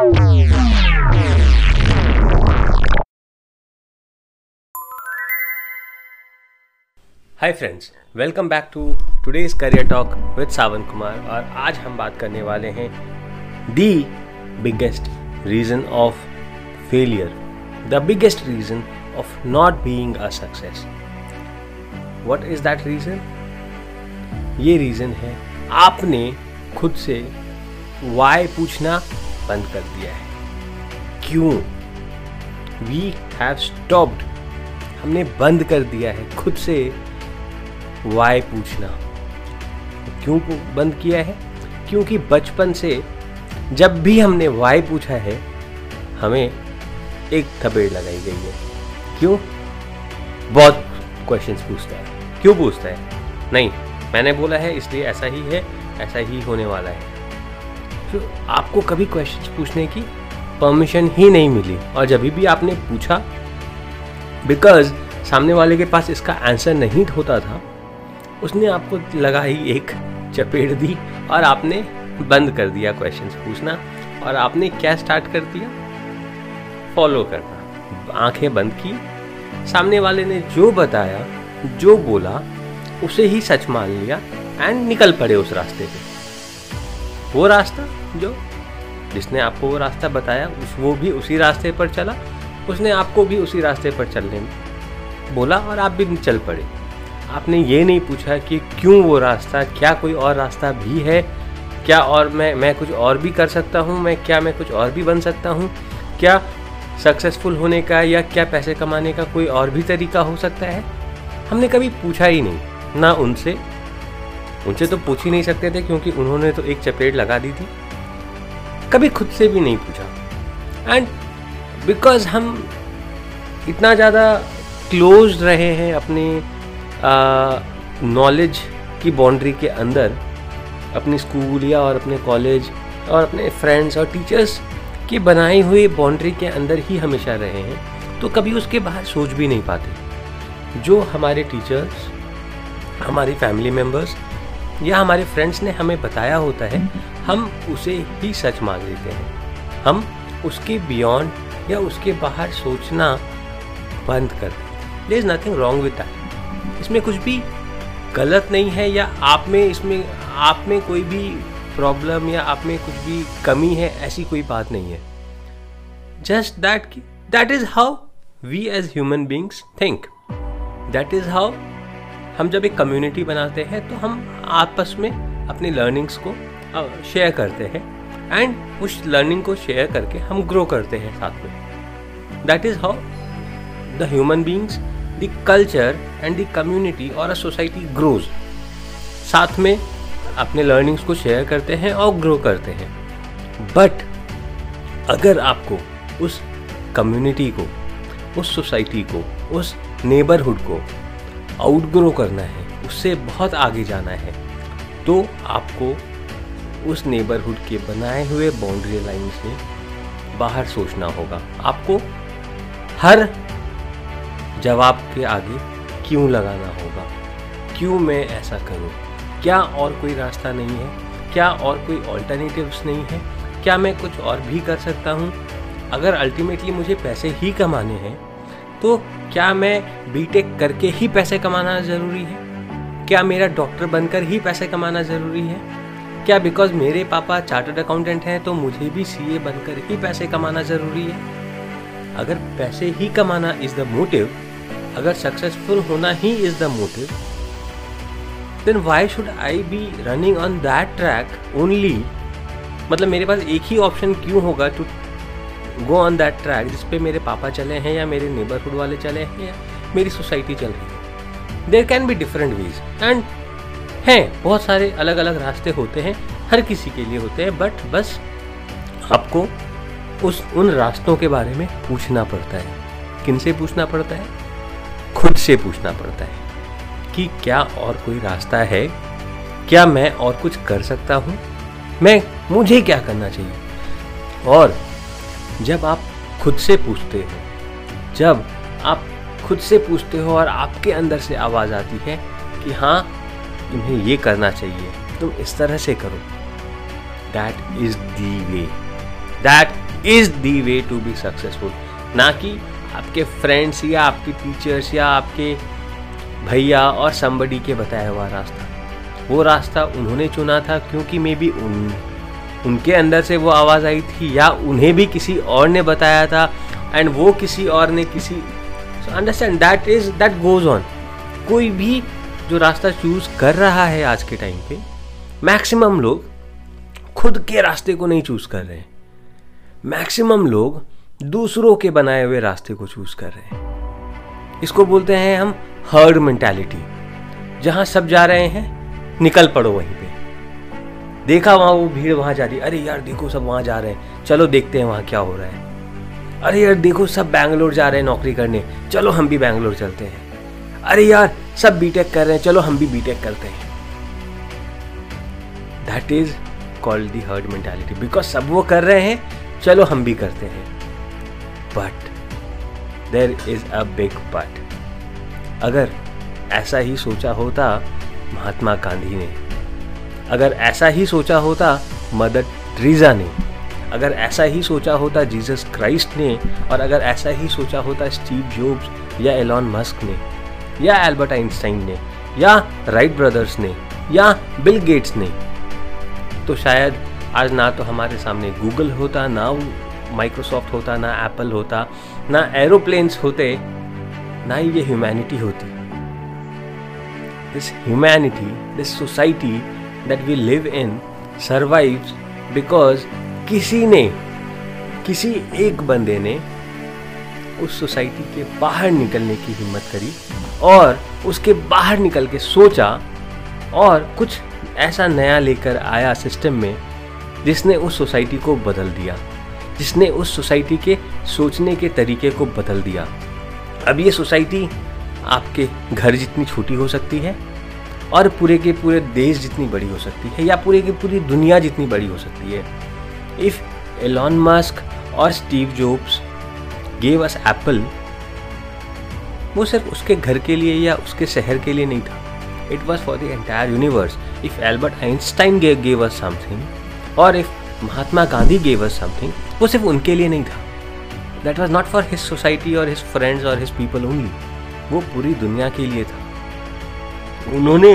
Hi friends welcome back to today's career talk with Sawan Kumar और आज हम बात करने वाले हैं the biggest reason of failure the biggest reason of not being a success what is that reason ये reason है, आपने खुद से वाई पूछना बंद कर दिया है। क्यों? वी हैव स्टॉप्ड हमने बंद कर दिया है खुद से। वाई पूछना? क्यों बंद किया है? क्योंकि बचपन से जब भी हमने वाई पूछा है, हमें एक थपेड़ लगाई गई है। क्यों? बहुत क्वेश्चंस पूछता है। क्यों पूछता है? नहीं, मैंने बोला है, इसलिए ऐसा ही है, ऐसा ही होने वाला है। तो आपको कभी क्वेश्चंस पूछने की परमिशन ही नहीं मिली। और जब भी आपने पूछा बिकॉज़ सामने वाले के पास इसका आंसर नहीं होता था, उसने आपको लगा ही एक चपेट दी और आपने बंद कर दिया क्वेश्चंस पूछना और आपने क्या स्टार्ट कर दिया? फॉलो करना। आँखें बंद की। सामने वाले ने जो बताया, जो बोला, उसे ही सच मान लिया एंड निकल पड़े उस रास्ते पे। वो रास्ता जो जिसने आपको वो रास्ता बताया, उस वो भी उसी रास्ते पर चला, उसने आपको भी उसी रास्ते पर चलने बोला और आप भी चल पड़े। आपने ये नहीं पूछा कि क्यों वो रास्ता, क्या कोई और रास्ता भी है? क्या और मैं मैं कुछ और भी कर सकता हूँ? मैं, क्या मैं कुछ और भी बन सकता हूँ? क्या सक्सेसफुल होने का या क्या पैसे कमाने का कोई और भी तरीका हो सकता है? हमने कभी पूछा ही नहीं, ना उनसे। उनसे तो पूछ ही नहीं सकते थे क्योंकि उन्होंने तो एक चपेट लगा दी थी। कभी खुद से भी नहीं पूछा। एंड बिकॉज़ हम इतना ज़्यादा क्लोज रहे हैं अपने नॉलेज की बाउंड्री के अंदर, अपने स्कूल या और अपने कॉलेज और अपने फ्रेंड्स और टीचर्स की बनाई हुई बाउंड्री के अंदर ही हमेशा रहे हैं तो कभी उसके बाहर सोच भी नहीं पाते। जो हमारे टीचर्स हमारी फैमिली मेंबर्स या हमारे फ्रेंड्स ने हमें बताया होता है, हम उसे ही सच मान लेते हैं। हम उसके बियॉन्ड या उसके बाहर सोचना बंद कर दें। Is nothing wrong with that इसमें कुछ भी गलत नहीं है या आप में इसमें, आप में कोई भी प्रॉब्लम या आप में कुछ भी कमी है, ऐसी कोई बात नहीं है। Just that that is how we as human beings think that is how हम जब एक कम्युनिटी बनाते हैं तो हम आपस में अपनी लर्निंग्स को शेयर करते हैं एंड उस लर्निंग को शेयर करके हम ग्रो करते हैं साथ में। That is how the human beings the culture and the community और अ सोसाइटी ग्रोज साथ में अपने लर्निंग्स को शेयर करते हैं और ग्रो करते हैं। बट अगर आपको उस कम्युनिटी को उस सोसाइटी को उस नेबरहुड को आउटग्रो करना है, उससे बहुत आगे जाना है। तो आपको उस नेबरहुड के बनाए हुए बाउंड्री लाइन से बाहर सोचना होगा। आपको हर जवाब के आगे क्यों लगाना होगा? क्यों मैं ऐसा करूँ? क्या और कोई रास्ता नहीं है? क्या और कोई ऑल्टरनेटिव्स नहीं है? क्या मैं कुछ और भी कर सकता हूँ? अगर अल्टीमेटली मुझे पैसे ही कमाने हैं तो क्या मैं बीटेक करके ही पैसे कमाना ज़रूरी है? क्या मेरा डॉक्टर बनकर ही पैसे कमाना ज़रूरी है? क्या बिकॉज़ मेरे पापा चार्टर्ड अकाउंटेंट हैं तो मुझे भी सीए बनकर ही पैसे कमाना ज़रूरी है? अगर पैसे ही कमाना इज़ द मोटिव अगर सक्सेसफुल होना ही is the motive then why should I be running on that track only मतलब मेरे पास एक ही ऑप्शन क्यों होगा to go on that track जिस पे मेरे पापा चले हैं या मेरे नेबरहुड वाले चले हैं या मेरी सोसाइटी चल रही है। There can be different ways and हैं, बहुत सारे अलग अलग रास्ते होते हैं, हर किसी के लिए होते हैं बट बस आपको उस, उन रास्तों के बारे में पूछना पड़ता है। किन से पूछना पड़ता है? खुद से पूछना पड़ता है कि क्या और कोई रास्ता है? क्या मैं और कुछ कर सकता हूँ? मैं, मुझे क्या करना चाहिए? और जब आप खुद से पूछते हो, जब आप खुद से पूछते हो और आपके अंदर से आवाज़ आती है कि हाँ तुम्हें ये करना चाहिए, तुम इस तरह से करो। That is the way that is the way to be successful ना कि आपके फ्रेंड्स या आपके टीचर्स या आपके भैया और समबडी के बताया हुआ रास्ता। वो रास्ता उन्होंने चुना था क्योंकि मे बी उन उनके अंदर से वो आवाज़ आई थी या उन्हें भी किसी और ने बताया था एंड वो किसी और ने किसी understand that is that goes on कोई भी जो रास्ता चूज़ कर रहा है आज के टाइम पे मैक्सिमम लोग खुद के रास्ते को नहीं चूज़ कर रहे हैं। मैक्सिमम लोग दूसरों के बनाए हुए रास्ते को चूज़ कर रहे हैं। इसको बोलते हैं हम हर्ड मेंटालिटी जहाँ सब जा रहे हैं, निकल पड़ो वहीं। देखा वहाँ वो भीड़ वहाँ जा रही अरे यार, देखो सब वहाँ जा रहे हैं। चलो देखते हैं वहाँ क्या हो रहा है। अरे यार, देखो सब बैंगलोर जा रहे हैं नौकरी करने। चलो हम भी बैंगलोर चलते हैं। अरे यार, सब बीटेक कर रहे हैं। चलो हम भी बीटेक करते हैं। That is called the herd mentality because सब वो कर रहे हैं, चलो हम भी करते हैं। But there is a big but अगर ऐसा ही सोचा होता महात्मा गांधी ने अगर ऐसा ही सोचा होता, मदर ट्रीजा ने। अगर ऐसा ही सोचा होता, जीसस क्राइस्ट ने। और अगर ऐसा ही सोचा होता, स्टीव जॉब्स या एलॉन मस्क ने। या एल्बर्ट आइंस्टाइन ने। या राइट ब्रदर्स ने। या बिल गेट्स ने। तो शायद आज ना तो हमारे सामने गूगल होता, ना माइक्रोसॉफ्ट होता, ना एप्पल होता, ना एरोप्लेन्स होते, ना ही ये ह्यूमैनिटी होती। This humanity this society that we live in survives because किसी ने, किसी एक बंदे ने उस सोसाइटी के बाहर निकलने की हिम्मत करी और उसके बाहर निकल के सोचा और कुछ ऐसा नया लेकर आया सिस्टम में जिसने उस सोसाइटी को बदल दिया, जिसने उस सोसाइटी के सोचने के तरीके को बदल दिया। अब ये सोसाइटी आपके घर जितनी छोटी हो सकती है और पूरे के पूरे देश जितनी बड़ी हो सकती है, या पूरे की पूरी दुनिया जितनी बड़ी हो सकती है। इफ़ एलॉन Musk और Steve Jobs gave us Apple वो सिर्फ़ उसके घर के लिए या उसके शहर के लिए नहीं था। It was for the entire universe if Albert Einstein gave us something और if Mahatma Gandhi gave us something वो सिर्फ़ उनके लिए नहीं था। That was not for his society और हिज फ्रेंड्स और हिज पीपल ओनली वो पूरी दुनिया के लिए था। उन्होंने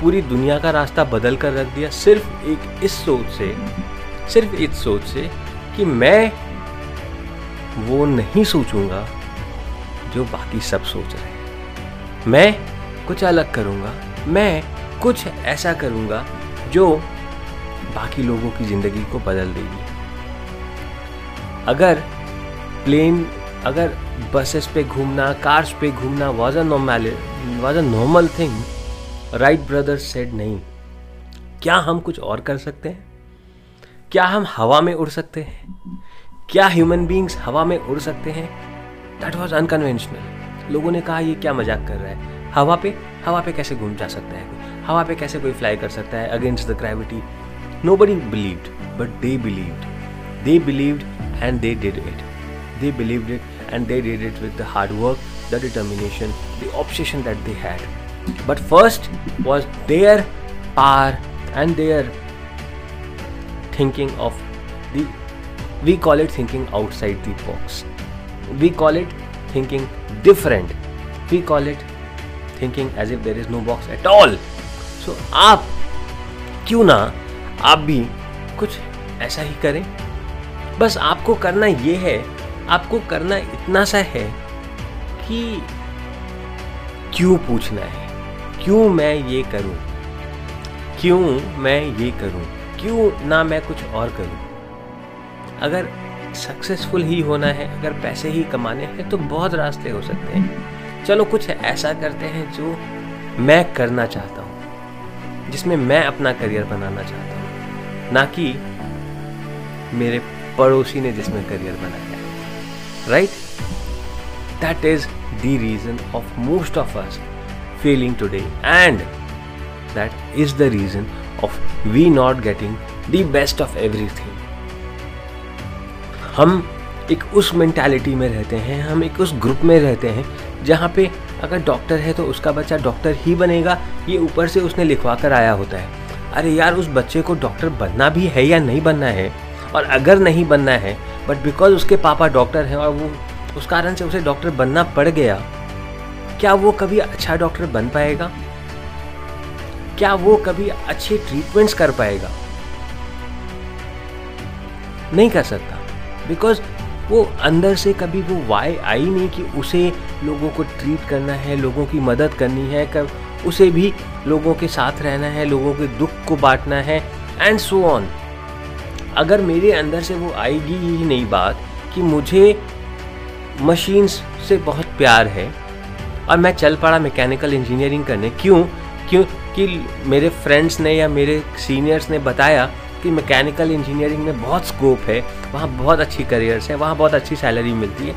पूरी दुनिया का रास्ता बदल कर रख दिया सिर्फ़ एक इस सोच से, सिर्फ़ इस सोच से कि मैं वो नहीं सोचूँगा जो बाकी सब सोच रहे हैं। मैं कुछ अलग करूँगा, मैं कुछ ऐसा करूँगा जो बाकी लोगों की ज़िंदगी को बदल देगी। अगर प्लेन, अगर बसेस पे घूमना कार्स पे घूमना was a normal was a normal thing Wright brothers said नहीं। क्या हम कुछ और कर सकते हैं? क्या हम हवा में उड़ सकते हैं? क्या ह्यूमन बींग्स हवा में उड़ सकते हैं? दैट वॉज़ अनकन्वेंशनल लोगों ने कहा, ये क्या मज़ाक कर रहा है? हवा पे हवा पे कैसे घूम जा सकता है हवा पे कैसे कोई फ्लाई कर सकता है against the gravity nobody believed but they believed they believed and they did it they believed it and they did it with the hard work the determination the obsession that they had but first was their par and their thinking of the we call it thinking outside the box we call it thinking different we call it thinking as if there is no box at all so आप क्यों ना आप भी कुछ ऐसा ही करें बस आपको करना ये है आपको करना इतना सा है कि क्यों पूछना है क्यों मैं ये करूँ? क्यों मैं ये करूँ? क्यों ना मैं कुछ और करूँ? अगर सक्सेसफुल ही होना है, अगर पैसे ही कमाने हैं तो बहुत रास्ते हो सकते हैं। चलो कुछ ऐसा करते हैं जो मैं करना चाहता हूँ, जिसमें मैं अपना करियर बनाना चाहता हूँ। ना कि मेरे पड़ोसी ने जिसमें करियर बनाया है। Right that is the reason of most of us failing today and that is the reason of we not getting the best of everything. हम एक उस मेंटालिटी में रहते हैं, हम एक उस ग्रुप में रहते हैं, जहाँ पे अगर डॉक्टर है तो उसका बच्चा डॉक्टर ही बनेगा, ये ऊपर से उसने लिखवा कर आया होता है। अरे यार, उस बच्चे को डॉक्टर बनना भी है या नहीं बनना है? और अगर नहीं बनना है बट बिकॉज़ उसके पापा डॉक्टर हैं और वो, उस कारण से उसे डॉक्टर बनना पड़ गया क्या वो कभी अच्छा डॉक्टर बन पाएगा? क्या वो कभी अच्छे ट्रीटमेंट्स कर पाएगा? नहीं कर सकता बिकॉज़ वो अंदर से कभी वो वाई आई नहीं कि उसे लोगों को ट्रीट करना है, लोगों की मदद करनी है, कब उसे भी लोगों के साथ रहना है, लोगों के दुख को बांटना है एंड सो ऑन अगर मेरे अंदर से वो आएगी ही नहीं बात कि मुझे मशीन्स से बहुत प्यार है और मैं चल पड़ा मैकेनिकल इंजीनियरिंग करने। क्यों? क्यों? कि मेरे फ्रेंड्स ने या मेरे सीनियर्स ने बताया कि मैकेनिकल इंजीनियरिंग में बहुत स्कोप है, वहाँ बहुत अच्छी करियर्स है, वहाँ बहुत अच्छी सैलरी मिलती है।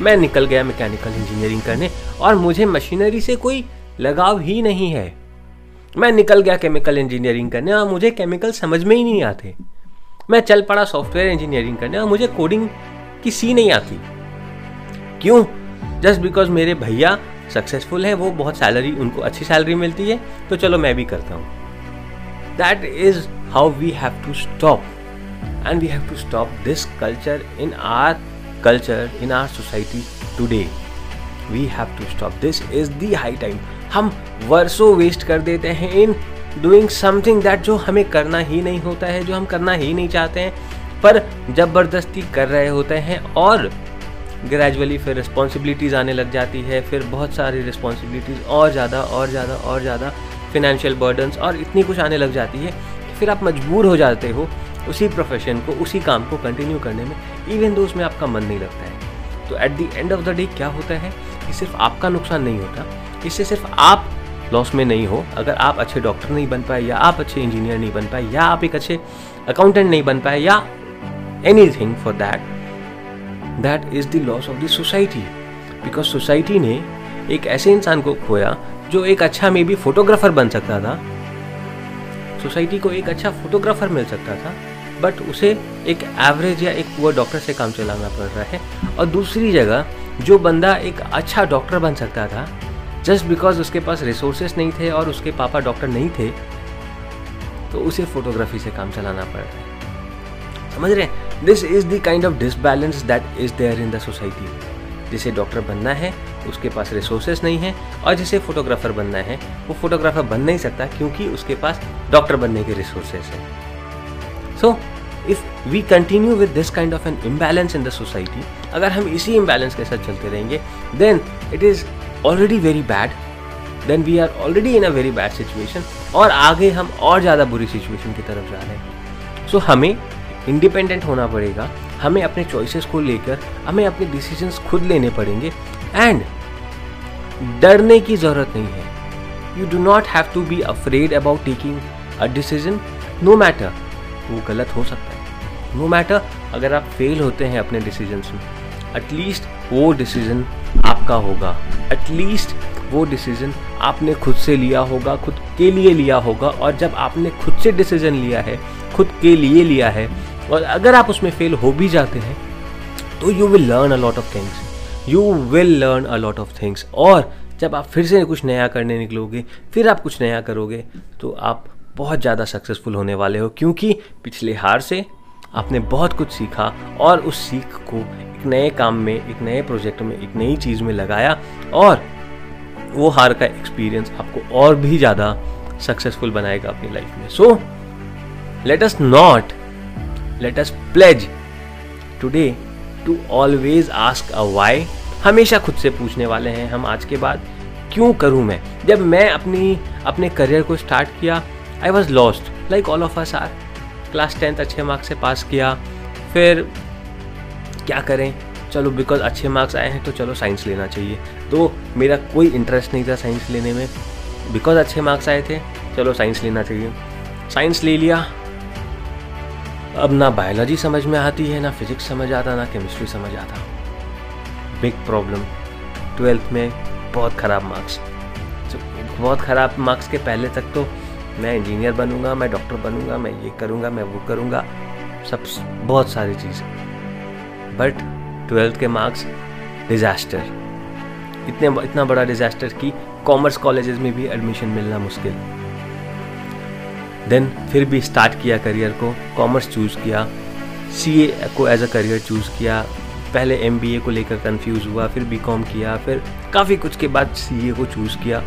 मैं निकल गया मैकेनिकल इंजीनियरिंग करने और मुझे मशीनरी से कोई लगाव ही नहीं है। मैं निकल गया केमिकल इंजीनियरिंग करने और मुझे केमिकल समझ में ही नहीं आते। मैं चल पड़ा सॉफ्टवेयर इंजीनियरिंग करने और मुझे कोडिंग की सी नहीं आती। क्यों? जस्ट बिकॉज़ मेरे भैया सक्सेसफुल है, वो बहुत सैलरी उनको अच्छी सैलरी मिलती है तो चलो मैं भी करता हूँ। That is how we have to stop and we have to stop this culture in our culture in our society today we have to stop this is the high time हम वर्षों वेस्ट कर देते हैं in doing something that जो हमें करना ही नहीं होता है, जो हम करना ही नहीं चाहते हैं। पर ज़बरदस्ती कर रहे होते हैं और ग्रेजुअली फिर रिस्पॉन्सिबिलिटीज़ आने लग जाती है, फिर बहुत सारी रिस्पॉन्सिबिलिटीज़ और ज़्यादा और ज़्यादा और ज़्यादा फिनेंशियल बर्डन्स और इतनी कुछ आने लग जाती है कि फिर आप मजबूर हो जाते हो उसी प्रोफेशन को, उसी काम को कंटिन्यू करने में इवन दो उसमें आपका मन नहीं लगता है। तो at the end of the day क्या होता है कि सिर्फ़ आपका नुकसान नहीं होता, इससे सिर्फ़ आप लॉस में नहीं हो। अगर आप अच्छे डॉक्टर नहीं बन पाए, या आप अच्छे इंजीनियर नहीं बन पाए, या आप एक अच्छे अकाउंटेंट नहीं बन पाए, या anything for that that is the loss of the society because society ने एक ऐसे इंसान को खोया जो एक अच्छा मे बी फोटोग्राफर बन सकता था। सोसाइटी को एक अच्छा फोटोग्राफर मिल सकता था बट उसे एक एवरेज या एक पुअर डॉक्टर से काम चलाना पड़ रहा है। और दूसरी जगह, जो बंदा एक अच्छा डॉक्टर बन सकता था जस्ट बिकॉज़ उसके पास रिसोर्सेस नहीं थे और उसके पापा डॉक्टर नहीं थे तो उसे फोटोग्राफी से काम चलाना पड़ रहा है। समझ रहे हैं? This is the kind of disbalance that is there in the society जिसे डॉक्टर बनना है उसके पास रिसोर्सेस नहीं है और जिसे फोटोग्राफर बनना है वो फोटोग्राफर बन नहीं सकता क्योंकि उसके पास डॉक्टर बनने के रिसोर्सेस हैं। So if we continue with this kind of an imbalance in the society अगर हम इसी इम्बैलेंस के साथ चलते रहेंगे then it is already very bad then we are already in a very bad situation और आगे हम और ज़्यादा बुरी सिचुएशन की तरफ़ जा रहे हैं। सो so, हमें इंडिपेंडेंट होना पड़ेगा। हमें अपने चॉइसेस को लेकर, हमें अपने डिसीजंस खुद लेने पड़ेंगे। एंड डरने की ज़रूरत नहीं है। You do not have to be afraid about taking a decision no matter वो गलत हो सकता है। नो मैटर अगर आप फेल होते हैं अपने डिसीजंस में एटलीस्ट वो डिसीज़न आपका होगा। एटलीस्ट वो डिसीज़न आपने खुद से लिया होगा, खुद के लिए लिया होगा। और जब आपने खुद से डिसीज़न लिया है, खुद के लिए लिया है और अगर आप उसमें फेल हो भी जाते हैं तो you will learn a lot of things you will learn a lot of things और जब आप फिर से कुछ नया करने निकलोगे, फिर आप कुछ नया करोगे तो आप बहुत ज़्यादा सक्सेसफुल होने वाले हो, क्योंकि पिछले हार से आपने बहुत कुछ सीखा और उस सीख को एक नए काम में, एक नए प्रोजेक्ट में, एक नई चीज़ में लगाया और वो हार का एक्सपीरियंस आपको और भी ज़्यादा सक्सेसफुल बनाएगा अपनी लाइफ में. So let us not let us pledge today to always ask a why हमेशा खुद से पूछने वाले हैं हम आज के बाद, क्यों करूँ मैं? जब मैं अपनी, अपने करियर को स्टार्ट किया I was lost like all of us our class tenth अच्छे मार्क्स से पास किया, फिर क्या करें? चलो बिकॉज़ अच्छे मार्क्स आए हैं तो चलो साइंस लेना चाहिए। तो मेरा कोई इंटरेस्ट नहीं था साइंस लेने में। बिकॉज़ अच्छे मार्क्स आए थे, चलो साइंस लेना चाहिए। साइंस ले लिया अब ना बायोलॉजी समझ में आती है, ना फिजिक्स समझ आता, ना केमिस्ट्री समझ आता। बिग प्रॉब्लम ट्वेल्थ में बहुत ख़राब मार्क्स बहुत ख़राब मार्क्स के पहले तक तो मैं इंजीनियर बनूँगा, मैं डॉक्टर बनूँगा, मैं ये करूँगा, मैं वो करूँगा, सब बहुत सारी चीज़ें। बट ट्वेल्थ के मार्क्स डिज़ास्टर इतने इतना बड़ा डिज़ास्टर कि कॉमर्स कॉलेजेस में भी एडमिशन मिलना मुश्किल। देन फिर भी स्टार्ट किया करियर को कॉमर्स चूज़ किया सी को एज अ करियर चूज़ किया, पहले एम को लेकर कंफ्यूज हुआ, फिर बी किया, फिर काफ़ी कुछ के बाद सी को चूज़ किया।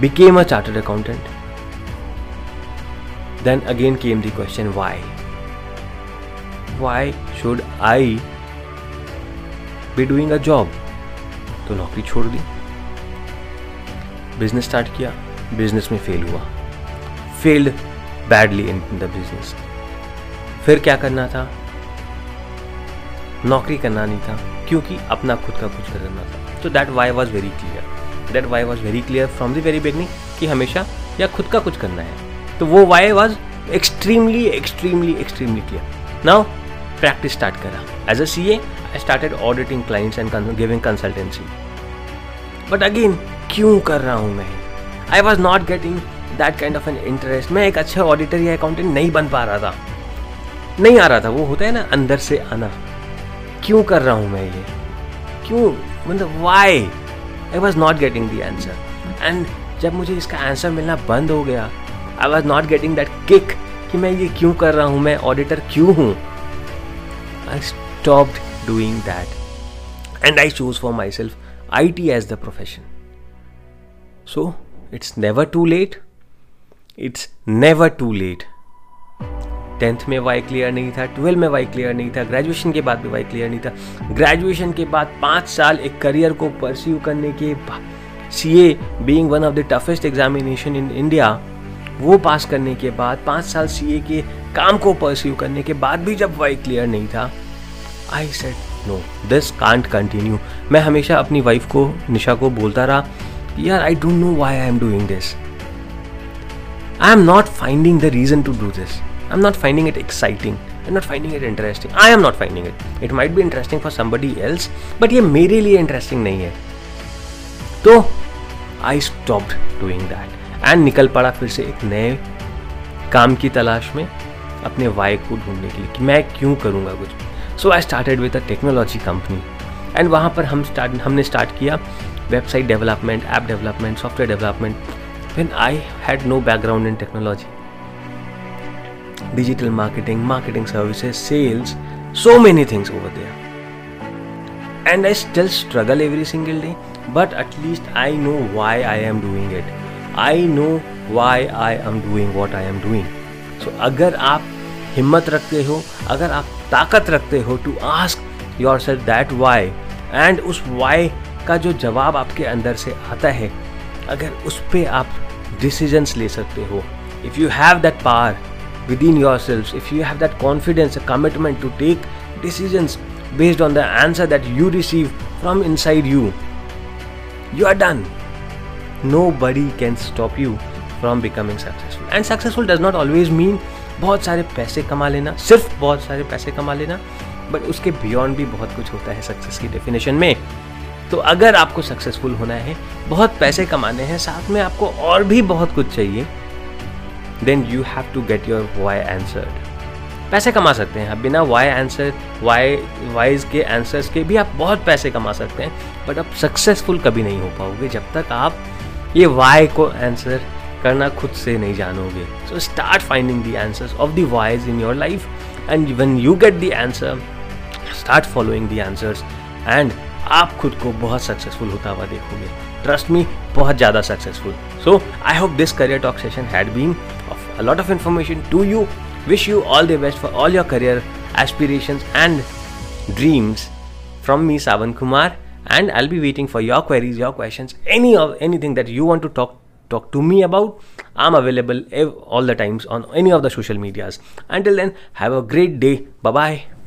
Became a chartered accountant then again came the question why why should I be doing a job तो नौकरी छोड़ दी। बिज़नेस स्टार्ट किया। बिज़नेस में फेल हुआ। Failed badly in the business फिर क्या करना था? नौकरी करना नहीं था, क्योंकि अपना खुद का कुछ करना था। तो that why was very clear that why was very clear from the very beginning कि हमेशा या खुद का कुछ करना है। तो वो why was extremely extremely extremely clear now practice start करा। As a C A I started auditing clients and giving consultancy but again क्यों कर रहा हूँ मैं? I was not getting that kind of an interest मैं एक अच्छा auditor या अकाउंटेंट नहीं बन पा रहा था। नहीं आ रहा था, वो होता है ना, अंदर से आना। क्यों कर रहा हूँ मैं ये? क्यों? मतलब why I was not getting the answer and जब मुझे इसका आंसर मिलना बंद हो गया I was not getting that kick कि मैं ये क्यों कर रहा हूँ? मैं ऑडिटर क्यों हूँ? I stopped doing that and I choose for myself IT as the profession so it's never too late it's never too late tenth में वाई क्लियर नहीं था ट्वेल्व में वाई क्लियर नहीं था ग्रेजुएशन के बाद भी वाई क्लियर नहीं था. ग्रेजुएशन के बाद पाँच साल एक करियर को परस्यू करने के C A being one of the toughest examination in India वो पास करने के बाद, पाँच साल सी ए के काम को परस्यू करने के बाद भी जब वाई क्लियर नहीं था I said no this can't continue मैं हमेशा अपनी वाइफ को, निशा को बोलता रहा, यार I don't know why I am doing this I am not finding the reason to do this I'm not finding it exciting. I'm not finding it interesting. I am not finding it. It might be interesting for somebody else, but ये मेरे लिए interesting नहीं है तो I stop doing that and निकल पड़ा फिर से एक नए काम की तलाश में अपने वाई को ढूँढने के लिए कि मैं क्यों करूँगा कुछ so I started with a technology company and वहाँ पर हम स्टार्ट हमने स्टार्ट किया website development app development software development when I had no background in technology digital marketing, marketing services, sales, so many things over there. And I still struggle every single day, but at least I know why I am doing it. I know why I am doing what I am doing. So अगर आप हिम्मत रखते हो अगर आप ताकत रखते हो to ask yourself that why and उस वाई का जो जवाब आपके अंदर से आता है अगर उस पर आप डिसीजंस ले सकते हो. If you have that power within yourself if you have that confidence commitment to take decision based on the answer that you receive from inside you you are done nobody can stop you from becoming successful and successful does not always mean बहुत सारे पैसे कमा लेना, सिर्फ़ बहुत सारे पैसे कमा लेना बट उसके बियॉन्ड भी बहुत कुछ होता है सक्सेस की डेफिनेशन में. तो अगर आपको सक्सेसफुल होना है, बहुत पैसे कमाने हैं, साथ में आपको और भी बहुत कुछ चाहिए then you have to get your why answer पैसे कमा सकते हैं। बिना वाई आंसर वाई वाइज के आंसर्स के भी आप बहुत पैसे कमा सकते हैं बट आप सक्सेसफुल कभी नहीं हो पाओगे जब तक आप ये वाई को आंसर करना खुद से नहीं जानोगे। So start finding the answers of the whys in your life and when you get the answer start following the answers and आप खुद को बहुत सक्सेसफुल होता हुआ देखोगे ट्रस्ट मी बहुत ज़्यादा successful so I hope this career talk session had been of lot of information to you wish you all the best for all your career aspiration and dreams from me Sawan Kumar and I'll be waiting for your queries your question any of anything that you want to talk Talk to me about. I'm available all the times on any of the social medias. Until then, have a great day. Bye bye.